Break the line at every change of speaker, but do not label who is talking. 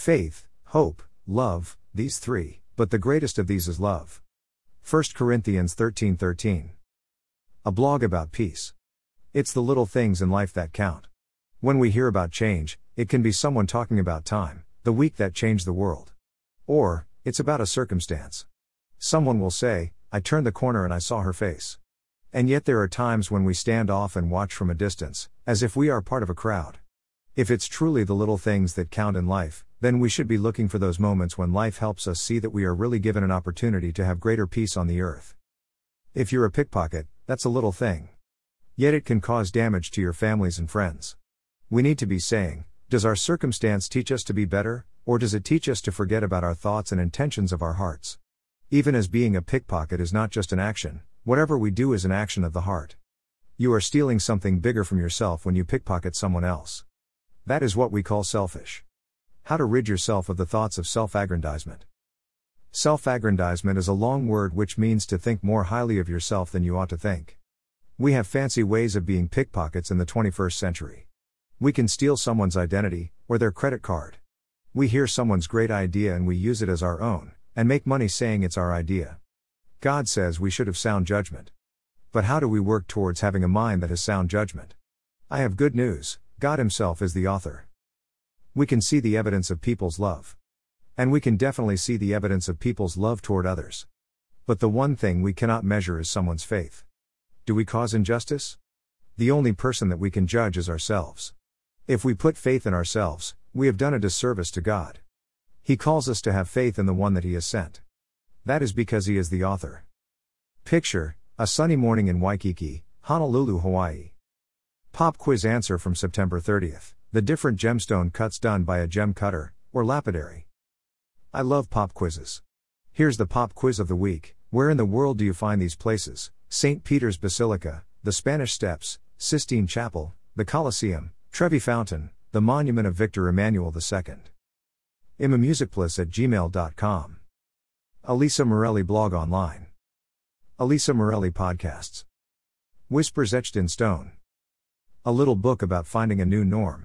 faith, hope, love, these three, but the greatest of these is love. 1 Corinthians 13:13. 13. A blog about peace. It's the little things in life that count. When we hear about change, it can be someone talking about time, the week that changed the world. Or, it's about a circumstance. Someone will say, I turned the corner and I saw her face. And yet there are times when we stand off and watch from a distance, as if we are part of a crowd. If it's truly the little things that count in life, then we should be looking for those moments when life helps us see that we are really given an opportunity to have greater peace on the earth. If you're a pickpocket, that's a little thing. Yet it can cause damage to your families and friends. We need to be saying, does our circumstance teach us to be better, or does it teach us to forget about our thoughts and intentions of our hearts? Even as being a pickpocket is not just an action, whatever we do is an action of the heart. You are stealing something bigger from yourself when you pickpocket someone else. That is what we call selfish. How to rid yourself of the thoughts of self aggrandizement. Self aggrandizement is a long word which means to think more highly of yourself than you ought to think. We have fancy ways of being pickpockets in the 21st century. We can steal someone's identity, or their credit card. We hear someone's great idea and we use it as our own, and make money saying it's our idea. God says we should have sound judgment. But how do we work towards having a mind that has sound judgment? I have good news God Himself is the author. We can see the evidence of people's love. And we can definitely see the evidence of people's love toward others. But the one thing we cannot measure is someone's faith. Do we cause injustice? The only person that we can judge is ourselves. If we put faith in ourselves, we have done a disservice to God. He calls us to have faith in the one that He has sent. That is because He is the author. Picture a sunny morning in Waikiki, Honolulu, Hawaii. Pop quiz answer from September 30th the different gemstone cuts done by a gem cutter, or lapidary. I love pop quizzes. Here's the pop quiz of the week Where in the world do you find these places? St. Peter's Basilica, the Spanish Steps, Sistine Chapel, the Colosseum, Trevi Fountain, the Monument of Victor Emmanuel II. imamusicplus at gmail.com. Elisa Morelli blog online. Elisa Morelli podcasts. Whispers etched in stone. A little book about finding a new norm.